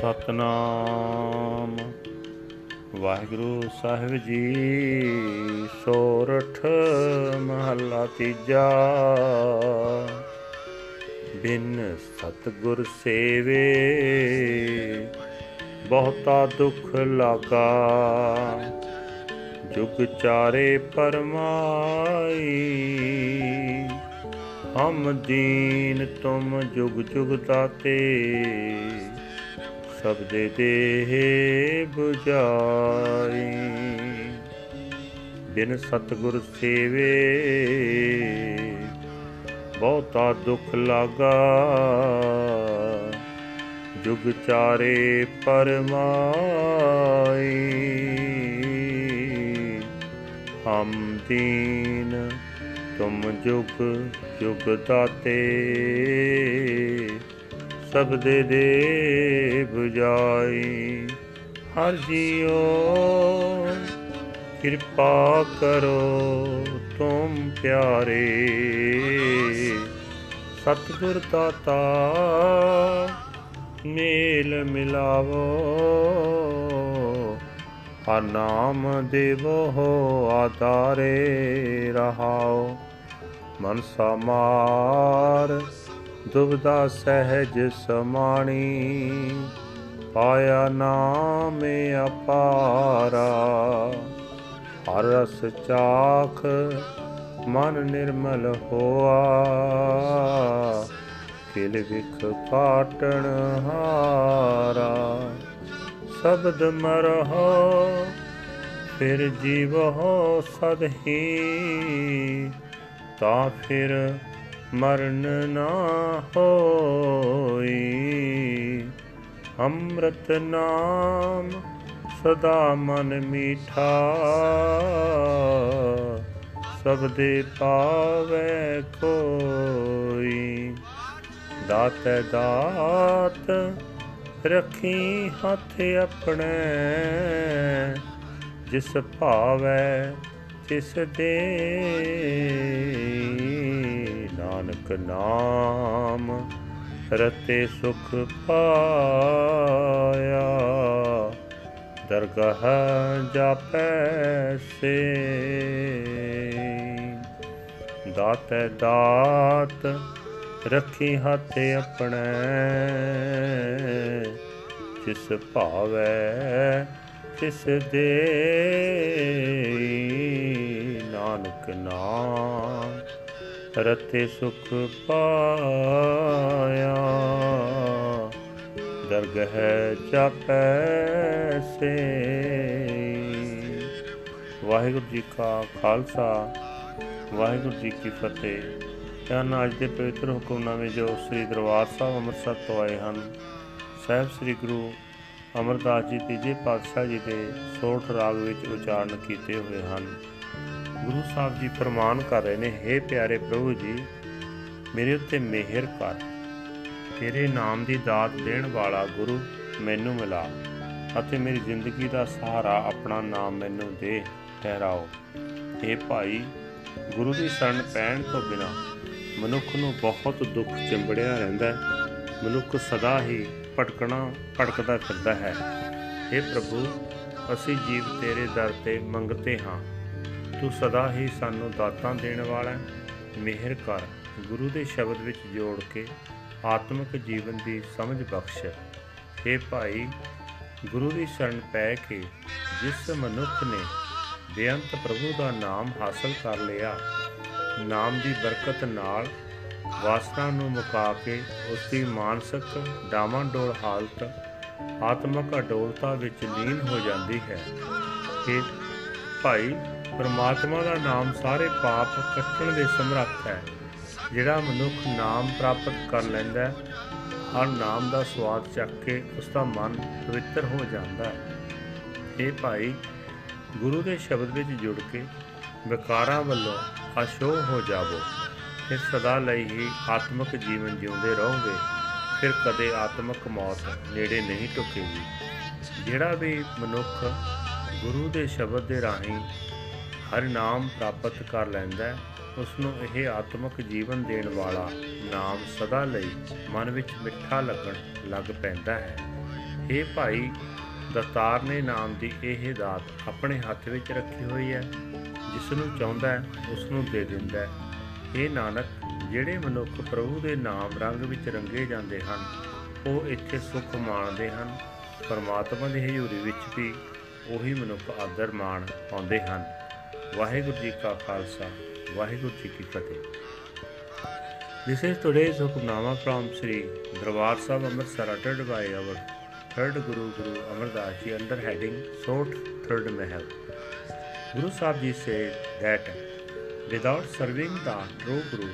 ਸਤਨਾਮ। ਵਾਹਿਗੁਰੂ ਸਾਹਿਬ ਜੀ, ਸੋਰਠ ਮਹੱਲਾ ਤੀਜਾ। ਬਿਨ ਸਤਗੁਰ ਸੇਵੇ, ਬਹੁਤਾ ਦੁੱਖ ਲਾਗਾ। ਜੁਗ ਚਾਰੇ ਪਰਮਾਈ, ਹਮ ਦੀਨ ਤੁਮ ਜੁਗ ਜੁਗ ਤਾਤੇ ਸਭ ਦੇ ਦੇਹ 부ਜਾਈ ਬਿਨ ਸਤਗੁਰ ਸੇਵੇ, ਬਹੁਤਾ ਦੁੱਖ ਲਾਗਾ। ਜੁਗ ਚਾਰੇ ਪਰਮਾਈ। ਹਮ ਦੀਨ, ਤੁਮ ਜੁਗ ਜੁਗ ਦਾਤੇ। ਸਭ ਦੇ ਦੇ 부ਜਾਈ। ਹਰ ਜੀਓ ਕਿਰਪਾ ਕਰੋ ਤੁਮ ਪਿਆਰੇ। ਸਤਿਗੁਰ ਦਾਤਾ, ਮੇਲ ਮਿਲਾਵੋ। ਹਰ ਨਾਮ ਦੇਵੋ ਆਦਾਰੇ ਰਹਾਓ। ਮਨ ਸਮਾਰ ਦੁਬਦਾ ਸਹਿਜ ਸਮਾਣੀ, ਪਾਇਆ ਨਾਮ ਅਪਾਰਾ। ਹਰ ਰਸ ਚਾਖ ਮਨ ਨਿਰਮਲ ਹੋਆ। ਕਿਲ ਵਿਖ ਪਾਟਣ ਹਾਰਾ। ਸ਼ਬਦ ਮਰਹੁ, ਫਿਰ ਜੀਵਹੁ ਸਦ ਹੀ ਤਾਂ ਫਿਰ ਮਰਨ ਨਾ ਹੋਈ। ਅੰਮ੍ਰਿਤ ਨਾਮ ਸਦਾ ਮਨ ਮੀਠਾ। ਸਭ ਦੇ ਪਾਵੇ ਕੋਈ। ਦਾਤੈ ਦਾਤ ਰੱਖੀ ਹੱਥ ਆਪਣੇ। ਜਿਸ ਭਾਵੈ ਤਿਸ ਦੇ। ਨਾਨਕ ਨਾਮ ਰਤੇ ਸੁਖ ਪਾਇਆ। ਦਰਗਾਹ ਜਾਪੈ ਸੇ। ਦਾਤੈ ਦਾਤ ਰੱਖੀ ਹੱਥ ਆਪਣੇ। ਜਿਸ ਭਾਵੈ ਤਿਸ ਦੇ। ਨਾਨਕ ਨਾਮ ਰਤੇ ਸੁਖ ਪਾਇਆ। ਦਰਗਹ ਚਾਪੈ ਸੇ। ਵਾਹਿਗੁਰੂ ਜੀ ਕਾ ਖਾਲਸਾ, ਵਾਹਿਗੁਰੂ ਜੀ ਕੀ ਫਤਿਹ। ਧੰਨ ਅੱਜ ਦੇ ਪਵਿੱਤਰ ਹੁਕਮਨਾਮੇ ਜੋ ਸ੍ਰੀ ਦਰਬਾਰ ਸਾਹਿਬ ਅੰਮ੍ਰਿਤਸਰ ਤੋਂ ਆਏ ਹਨ, ਸਾਹਿਬ ਸ੍ਰੀ ਗੁਰੂ ਅਮਰਦਾਸ ਜੀ ਤੀਜੇ ਪਾਤਸ਼ਾਹ ਜੀ ਦੇ ਸੋਠ ਰਾਗ ਵਿੱਚ ਉਚਾਰਨ ਕੀਤੇ ਹੋਏ ਹਨ। ਗੁਰੂ ਸਾਹਿਬ ਜੀ ਫਰਮਾਨ ਕਰ ਰਹੇ ਨੇ हे ਪਿਆਰੇ ਪ੍ਰਭੂ ਜੀ, ਮੇਰੇ ਉੱਤੇ ਮਿਹਰ ਕਰ। ਤੇਰੇ ਨਾਮ ਦੀ ਦਾਤ ਦੇਣ ਵਾਲਾ ਗੁਰੂ ਮੈਨੂੰ ਮਿਲਾ ਅਤੇ ਮੇਰੀ ਜ਼ਿੰਦਗੀ ਦਾ ਸਹਾਰਾ ਆਪਣਾ ਨਾਮ ਮੈਨੂੰ ਦੇ, ਠਹਿਰਾਓ। اے ਭਾਈ, ਗੁਰੂ ਦੀ ਸ਼ਰਨ ਪੈਣ ਤੋਂ ਬਿਨਾ ਮਨੁੱਖ ਨੂੰ ਬਹੁਤ ਦੁੱਖ ਚਿੰਬੜਿਆ ਰਹਿੰਦਾ ਹੈ। ਮਨੁੱਖ ਸਦਾ ਹੀ ਭਟਕਣਾ, ਭਟਕਦਾ ਫਿਰਦਾ ਹੈ। हे ਪ੍ਰਭੂ, ਅਸੀਂ ਜੀਵ ਤੇਰੇ ਦਰ ਤੇ ਮੰਗਤੇ ਹਾਂ। ਤੂੰ ਸਦਾ ਹੀ ਸਾਨੂੰ ਦਾਤਾਂ ਦੇਣ ਵਾਲਾ ਮਿਹਰ ਕਰ, ਗੁਰੂ ਦੇ ਸ਼ਬਦ ਵਿੱਚ ਜੋੜ ਕੇ ਆਤਮਿਕ ਜੀਵਨ ਦੀ ਸਮਝ ਬਖਸ਼। हे ਭਾਈ, ਗੁਰੂ ਦੀ ਸ਼ਰਨ ਪੈ ਕੇ ਜਿਸ ਮਨੁੱਖ ਨੇ ਬੇਅੰਤ ਪ੍ਰਭੂ ਦਾ ਨਾਮ ਹਾਸਲ ਕਰ ਲਿਆ, ਨਾਮ ਦੀ ਬਰਕਤ ਨਾਲ ਵਾਸਨਾ ਨੂੰ ਮੁਕਾ ਕੇ ਉਸ ਦੀ ਮਾਨਸਿਕ ਡਾਵਾਂਡੋਲ ਹਾਲਤ ਆਤਮਿਕ ਅਡੋਲਤਾ ਵਿੱਚ ਲੀਨ ਹੋ ਜਾਂਦੀ ਹੈ। ਕਿ ਭਾਈ ਪਰਮਾਤਮਾ ਦਾ ਨਾਮ ਸਾਰੇ ਪਾਪ ਕੱਟਣ ਦੇ ਸਮਰੱਥ ਹੈ। ਜਿਹੜਾ ਮਨੁੱਖ ਨਾਮ ਪ੍ਰਾਪਤ ਕਰ ਲੈਂਦਾ ਹੈ, ਹਰ ਨਾਮ ਦਾ ਸਵਾਦ ਚੱਕ ਕੇ ਉਸ ਦਾ ਮਨ ਪਵਿੱਤਰ ਹੋ ਜਾਂਦਾ ਹੈ। ਇਹ ਭਾਈ ਗੁਰੂ ਦੇ ਸ਼ਬਦ ਵਿੱਚ ਜੁੜ ਕੇ ਵਿਕਾਰਾਂ ਵੱਲੋਂ ਅਸ਼ੋਹ ਹੋ ਜਾਵੋ। ਫਿਰ ਸਦਾ ਲਈ ਹੀ ਆਤਮਿਕ ਜੀਵਨ ਜਿਉਂਦੇ ਰਹੋਗੇ। ਫਿਰ ਕਦੇ ਆਤਮਿਕ ਮੌਤ ਨੇੜੇ ਨਹੀਂ ਟੁਕੇਗੀ। ਜਿਹੜਾ ਵੀ ਮਨੁੱਖ ਗੁਰੂ ਦੇ ਸ਼ਬਦ ਦੇ ਰਾਹੀਂ ਹਰ ਨਾਮ ਪ੍ਰਾਪਤ ਕਰ ਲੈਂਦਾ ਹੈ ਉਸ ਨੂੰ ਇਹ ਆਤਮਿਕ ਜੀਵਨ ਦੇਣ ਵਾਲਾ ਨਾਮ ਸਦਾ ਲਈ ਮਨ ਵਿੱਚ ਮਿੱਠਾ ਲੱਗਣ ਲੱਗ ਪੈਂਦਾ ਹੈ। ਇਹ ਭਾਈ, ਦਤਾਰ ਨੇ ਨਾਮ ਦੀ ਇਹ ਦਾਤ ਆਪਣੇ ਹੱਥ ਵਿੱਚ ਰੱਖੀ ਹੋਈ ਹੈ ਜਿਸ ਨੂੰ ਚਾਹੁੰਦਾ ਹੈ ਉਸ ਨੂੰ ਦੇ ਦਿੰਦਾ ਹੈ। ਇਹ ਨਾਨਕ, ਜਿਹੜੇ ਮਨੁੱਖ ਪ੍ਰਭੂ ਦੇ ਨਾਮ ਰੰਗ ਵਿੱਚ ਰੰਗੇ ਜਾਂਦੇ ਹਨ, ਉਹ ਇੱਥੇ ਸੁੱਖ ਮਾਣਦੇ ਹਨ, ਪਰਮਾਤਮਾ ਦੀ ਹਜ਼ੂਰੀ ਵਿੱਚ ਵੀ ਉਹੀ ਮਨੁੱਖ ਆਦਰ ਮਾਣ ਪਾਉਂਦੇ ਹਨ। ਵਾਹਿਗੁਰੂ ਜੀ ਕਾ ਖਾਲਸਾ ਵਾਹਿਗੁਰੂ ਜੀ ਕੀ ਫਤਿਹ This is today's Hukamnama from Sri Darbar Sahib Amritsar uttered by our third Guru Guru Amar Das Ji under heading Sort Third Mahal. Guru Sahib Ji said that without serving the true Guru,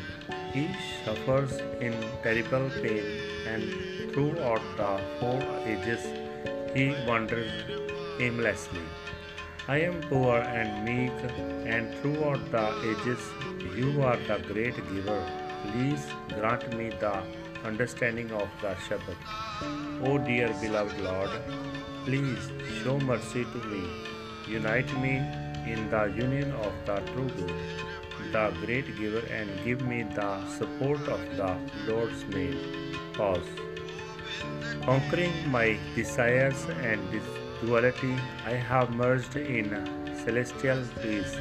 he suffers in terrible pain and throughout the four ages he wanders aimlessly. I am poor and meek, and throughout the ages you are the great giver. Please grant me the understanding of the Shabbat. O dear beloved Lord, please show mercy to me. Unite me in the union of the true Guru, the great giver, and give me the support of the Lord's name. Pause. Conquering my desires and this duality, I have merged in celestial peace,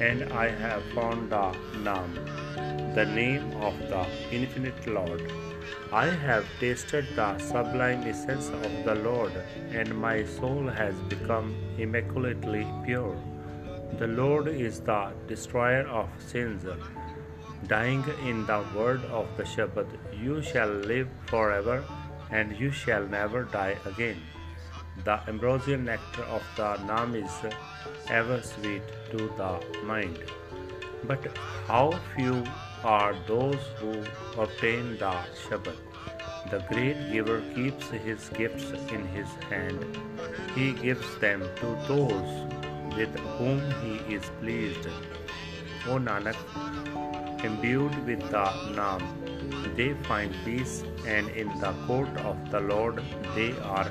and I have found the Nam, the name of the infinite Lord. I have tasted the sublime essence of the Lord, and my soul has become immaculately pure. The Lord is the destroyer of sins. Dying in the word of the Shabbat, you shall live forever and you shall never die again. The ambrosial nectar of the Nam is ever sweet to the mind. But how few are those who obtain the Shabbat? The great giver keeps his gifts in his hand. He gives them to those with whom he is pleased. O Nanak, imbued with the Nam, they find peace, and in the court of the Lord they are